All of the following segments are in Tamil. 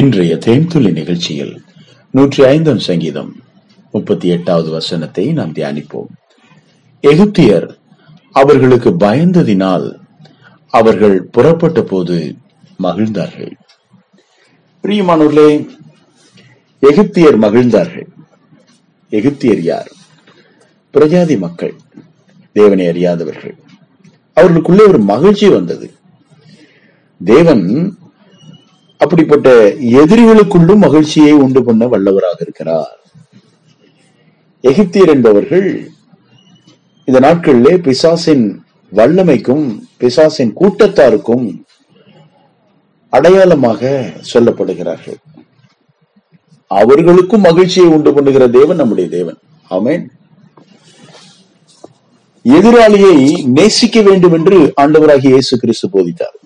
இன்றைய தேன்துளி நிகழ்ச்சியில் நூற்றி ஐந்தாம் சங்கீதம் முப்பத்தி எட்டாவது வசனத்தை நாம் தியானிப்போம். எகிப்தியர் அவர்களுக்கு பயந்ததினால் அவர்கள் புறப்பட்ட போது மகிழ்ந்தார்கள். பிரியமானவர்களே எகிப்தியர் மகிழ்ந்தார்கள். எகிப்தியர் யார்? பிரஜாதி மக்கள் தேவனை அறியாதவர்கள். அவர்களுக்குள்ளே ஒரு மகிழ்ச்சி வந்தது. தேவன் அப்படிப்பட்ட எதிரிகளுக்குள்ளும் மகிழ்ச்சியை உண்டு பண்ண வல்லவராக இருக்கிறார். எகிப்தியர் என்பவர்கள் இந்த நாட்களிலே பிசாசின் வல்லமைக்கும் பிசாசின் கூட்டத்தாருக்கும் அடையாளமாக சொல்லப்படுகிறார்கள். அவர்களுக்கும் மகிழ்ச்சியை உண்டு பண்ணுகிற தேவன் நம்முடைய தேவன். ஆமேன். எதிராளியை நேசிக்க வேண்டும் என்று ஆண்டவராகிய இயேசு கிறிஸ்து போதித்தார்.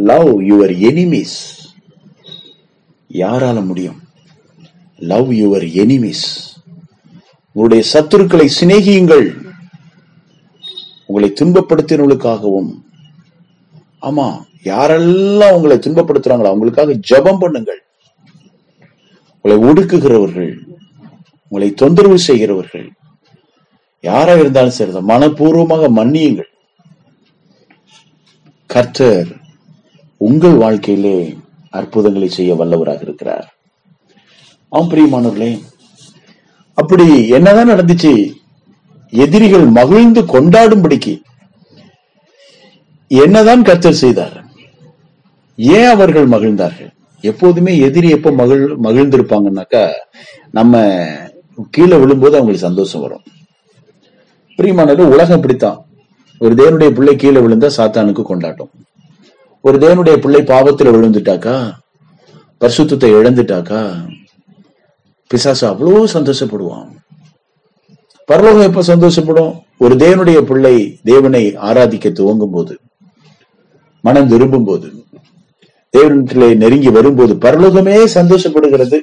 Love your enemies. யாரால முடியும்? Love your enemies. உங்களுடைய சத்துருக்களை சிநேகியுங்கள். உங்களை துன்பப்படுத்தினவர்களுக்காகவும். ஆமா யாரெல்லாம் உங்களை துன்பப்படுத்துறாங்களோ அவங்களுக்காக ஜெபம் பண்ணுங்கள். உங்களை ஒடுக்குகிறவர்கள் உங்களை தொந்தரவு செய்கிறவர்கள் யாரா இருந்தாலும் சரிதான் மனப்பூர்வமாக மன்னியுங்கள். கர்த்தர் உங்கள் வாழ்க்கையிலே அற்புதங்களை செய்ய வல்லவராக இருக்கிறார். ஆம் பிரியமானவர்களே அப்படி என்னதான் நடந்துச்சு எதிரிகள் மகிழ்ந்து கொண்டாடும்படிக்கு என்னதான் கர்த்தர் செய்தார்? ஏன் அவர்கள் மகிழ்ந்தார்கள்? எப்போதுமே எதிரி எப்ப மகிழ் மகிழ்ந்திருப்பாங்கன்னாக்கா நம்ம கீழே விழும்போது அவங்களுக்கு சந்தோஷம் வரும். பிரியமானது உலகம் இப்படித்தான். ஒரு தேவனுடைய பிள்ளை கீழே விழுந்தா சாத்தானுக்கு கொண்டாட்டம். ஒரு தேவனுடைய பிள்ளை பாவத்துல விழுந்துட்டாக்கா? பரிசுத்தத்தை இழந்துட்டாக்கா? பிசாசு அவ்வளவு சந்தோஷப்படுவான். பரலோகம் எப்ப சந்தோஷப்படும்? ஒரு தேவனுடைய பிள்ளை தேவனை ஆராதிக்க துவங்கும் போது மனம் விரும்பும் போது தேவனிடத்திலே நெருங்கி வரும்போது பரலோகமே சந்தோஷப்படுகிறது.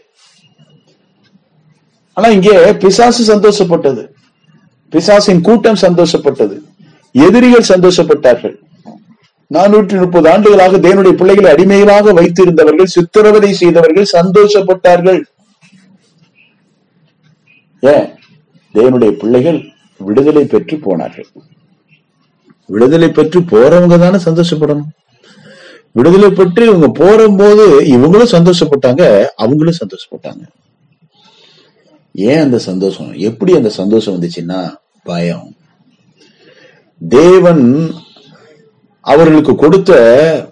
ஆனா இங்கே பிசாசு சந்தோஷப்பட்டது. பிசாசின் கூட்டம் சந்தோஷப்பட்டது. எதிரிகள் சந்தோஷப்பட்டார்கள். நானூற்றி முப்பது ஆண்டுகளாக தேவனுடைய பிள்ளைகளை அடிமைகளாக வைத்திருந்தவர்கள் சித்திரவதை செய்தவர்கள் சந்தோஷப்பட்டார்கள். ஏன்? தேவனுடைய பிள்ளைகள் விடுதலை பெற்று போனார்கள். விடுதலை பெற்று போறவங்க தானே சந்தோஷப்படணும். விடுதலை பெற்று இவங்க போது இவங்களும் சந்தோஷப்பட்டாங்க அவங்களும் சந்தோஷப்பட்டாங்க. ஏன் அந்த சந்தோஷம்? எப்படி அந்த சந்தோஷம் வந்துச்சுன்னா பயம். தேவன் அவர்களுக்கு கொடுத்த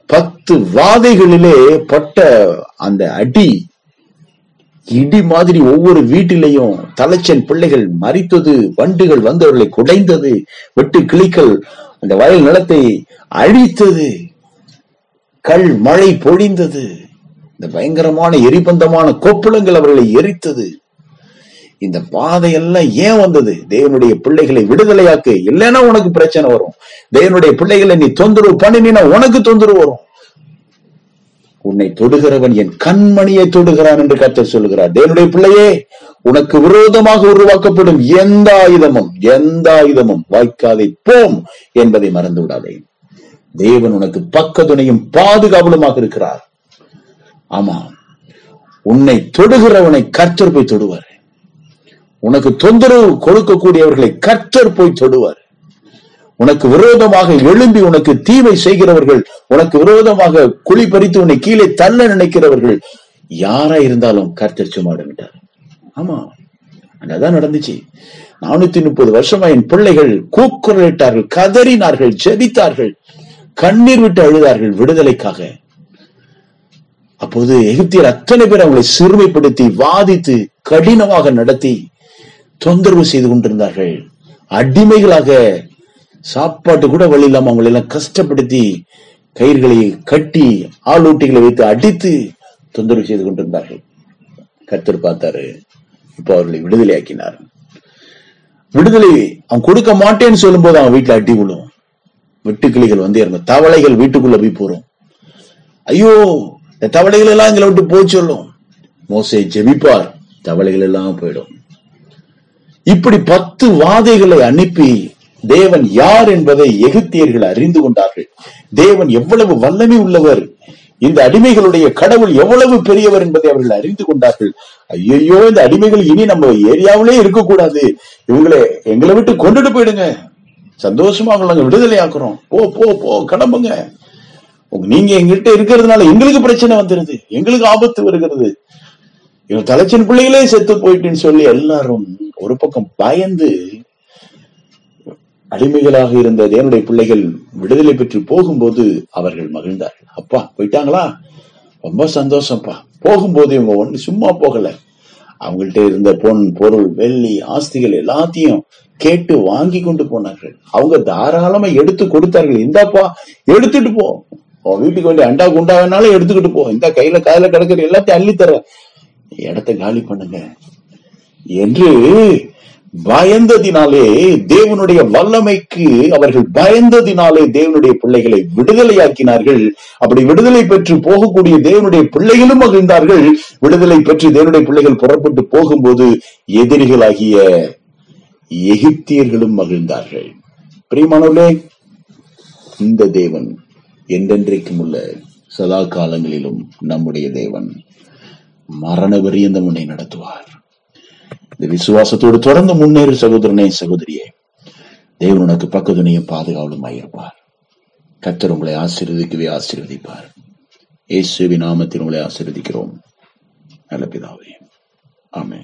பத்து வாதைகளிலே பட்ட அந்த அடி. இடி மாதிரி ஒவ்வொரு வீட்டிலையும் தலைச்சன் பிள்ளைகள் மறித்தது வண்டுகள் வந்து அவர்களை குடைந்தது வெட்டு கிளிகள் அந்த வயல் நிலத்தை அழித்தது கல் மழை பொழிந்தது இந்த பயங்கரமான எரிபந்தமான கொப்பளங்கள் அவர்களை எரித்தது. இந்த பாதையெல்லாம் ஏன் வந்தது? தேவனுடைய பிள்ளைகளை விடுதலையாக்கு இல்லைன்னா உனக்கு பிரச்சனை வரும். தேவனுடைய பிள்ளைகளை நீ தொந்தரவு பண்ணினா உனக்கு தொந்தரவு வரும். உன்னை தொடுகிறவன் என் கண்மணியை தொடுகிறான் என்று கர்த்தர் சொல்லுகிறார். தேவனுடைய பிள்ளையே உனக்கு விரோதமாக உருவாக்கப்படும் எந்த ஆயுதமும் எந்த ஆயுதமும் வாய்க்காதை போம் என்பதை மறந்து விடாதே தேவன் உனக்கு பக்கத்துணையும் பாதுகாவலுமாக இருக்கிறார். ஆமா உன்னை தொடுகிறவனை கர்த்தர் போய் தொடுவார். உனக்கு தொந்தரவு கொடுக்கக்கூடியவர்களை கர்த்தர் போய் தொடுவார். உனக்கு விரோதமாக எழும்பி உனக்கு தீமை செய்கிறவர்கள் உனக்கு விரோதமாக குழி பறித்து உன்னை கீழே தள்ள நினைக்கிறவர்கள் யாரா இருந்தாலும் கர்த்தர் சும்மாடுங்கிட்டார் ஆமா. அதான் நடந்துச்சு. நானூத்தி முப்பது வருஷமா என் பிள்ளைகள் கூக்குரலிட்டார்கள் கதறினார்கள் ஜெபித்தார்கள் கண்ணீர் விட்டு அழுதார்கள் விடுதலைக்காக. அப்போது எகிப்தியர் அத்தனை பேர் அவங்களை சிறுமைப்படுத்தி வாதித்து கடினமாக நடத்தி தொந்தரவு செய்து கொண்டிருந்தார்கள். அடிமைகளாக சாப்பாட்டு கூட வழி இல்லாம அவங்களை எல்லாம் கஷ்டப்படுத்தி கயிர்களை கட்டி ஆளூட்டிகளை வைத்து அடித்து தொந்தரவு செய்து கொண்டிருந்தார்கள். கர்த்தர் பார்த்தாரு இப்போ அவர்களை விடுதலை ஆக்கினார். விடுதலை அவன் கொடுக்க மாட்டேன்னு சொல்லும் போது அவன் வீட்டுல அடி விழும். வெட்டுக்கிளிகள் வந்து இறங்க தவளைகள் வீட்டுக்குள்ள போய் போறோம் ஐயோ இந்த தவளைகள் எல்லாம் எங்களை விட்டு போய் சொல்லும். மோசை ஜெபிப்பார் தவளைகள் எல்லாம் போயிடும். இப்படி பத்து வாதைகளை அனுப்பி தேவன் யார் என்பதை எகிப்தியர்கள் அறிந்து கொண்டார்கள். தேவன் எவ்வளவு வல்லமை உள்ளவர் இந்த அடிமைகளுடைய கடவுள் எவ்வளவு பெரியவர் என்பதை அவர்கள் அறிந்து கொண்டார்கள். ஐயோ இந்த அடிமைகள் இனி நம்ம ஏரியாவிலே இருக்கக்கூடாது. இவங்களை எங்களை விட்டு கொண்டுட்டு போயிடுங்க. சந்தோஷமா அவங்களை நாங்க விடுதலை ஆக்குறோம் போ போ போ கிளம்புங்க. நீங்க எங்ககிட்ட இருக்கிறதுனால எங்களுக்கு பிரச்சனை வந்துருது. எங்களுக்கு ஆபத்து வருகிறது. இவன் தலைச்சின் பிள்ளைகளே செத்து போயிட்டுன்னு சொல்லி எல்லாரும் ஒரு பக்கம் பயந்து அடிமைகளாக இருந்த தேவனுடைய பிள்ளைகள் விடுதலை பெற்று போகும்போது அவர்கள் மகிழ்ந்தார்கள். அப்பா போயிட்டாங்களா? ரொம்ப சந்தோஷம்ப்பா. போகும்போது இவங்க ஒண்ணு சும்மா போகல. அவங்கள்ட்ட இருந்த பொன் பொருள் வெள்ளி ஆஸ்திகள் எல்லாத்தையும் கேட்டு வாங்கி கொண்டு போனார்கள். அவங்க தாராளமா எடுத்து கொடுத்தார்கள். இந்தாப்பா எடுத்துட்டு போ. உன் வீட்டுக்கு வேண்டிய அண்டா குண்டா வேணாலும் எடுத்துக்கிட்டு போ. இந்த கையில காதல கிடக்குற எல்லாத்தையும் அள்ளி தர இடத்த காலி பண்ணுங்க. என்று பயந்ததினாலே தேவனுடைய வல்லமைக்கு அவர்கள் பயந்ததினாலே தேவனுடைய பிள்ளைகளை விடுதலையாக்கினார்கள். அப்படி விடுதலை பெற்று போகக்கூடிய தேவனுடைய பிள்ளைகளும் மகிழ்ந்தார்கள். விடுதலை பெற்று தேவனுடைய பிள்ளைகள் புறப்பட்டு போகும்போது எதிரிகளாகிய எகிப்தியர்களும் மகிழ்ந்தார்கள். பிரியமானவர்களே இந்த தேவன் என்றென்றைக்கும் உள்ள சதா காலங்களிலும் நம்முடைய தேவன் மரண பரியந்தம் உன்னை நடத்துவார். இந்த விசுவாசத்தோடு தொடர்ந்து முன்னேறு சகோதரனே சகோதரியே தேவன் உனக்கு பக்கத்துணையும் பாதுகாவலுமாயிருப்பார் கத்தர் உங்களை ஆசீர்வதிக்கவே ஆசீர்வதிப்பார். இயேசுவின் நாமத்தில் உங்களை ஆசீர்வதிக்கிறோம். நல்ல பிதாவே. ஆமே